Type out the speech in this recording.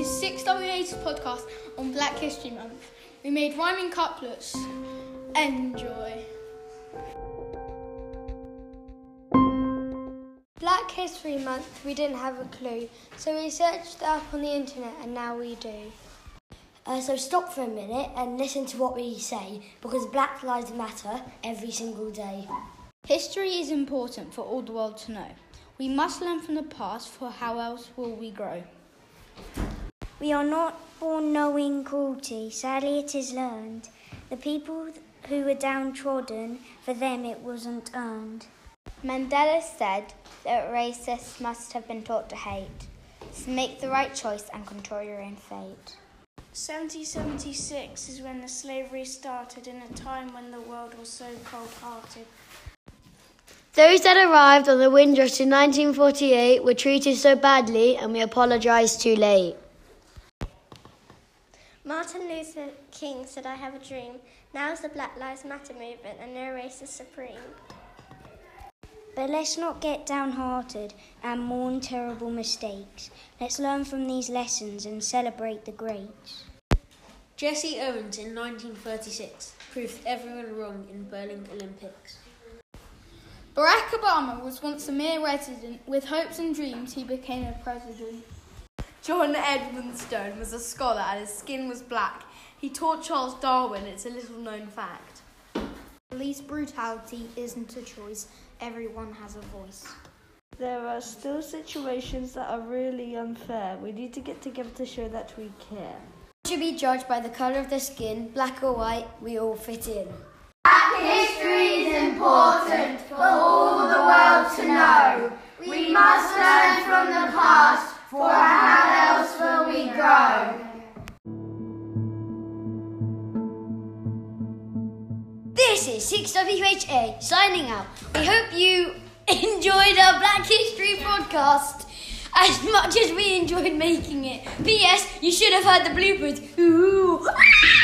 is 6WH's podcast on Black History Month. We made rhyming couplets. Enjoy. Black History Month, we didn't have a clue, so we searched up on the internet and now we do. Uh, so stop for a minute and listen to what we say because Black Lives Matter every single day. History is important for all the world to know. We must learn from the past, for how else will we grow? We are not born knowing cruelty, sadly it is learned. The people who were downtrodden, for them it wasn't earned. Mandela said that racists must have been taught to hate. So make the right choice and control your own fate. 1776 is when the slavery started in a time when the world was so cold hearted. Those that arrived on the Windrush in 1948 were treated so badly and we apologise too late. Martin Luther King said, I have a dream. Now is the Black Lives Matter movement and no race is supreme. But let's not get downhearted and mourn terrible mistakes. Let's learn from these lessons and celebrate the greats. Jesse Owens in 1936 proved everyone wrong in Berlin Olympics. Barack Obama was once a mere resident. With hopes and dreams, he became a president. John Edmonstone was a scholar and his skin was black. He taught Charles Darwin, it's a little known fact. Police brutality isn't a choice, everyone has a voice. There are still situations that are really unfair. We need to get together to show that we care. Should be judged by the colour of their skin, black or white, we all fit in. Black This is 6WHA signing out. We hope you enjoyed our Black History podcast as much as we enjoyed making it. P.S. You should have heard the bloopers. Ooh.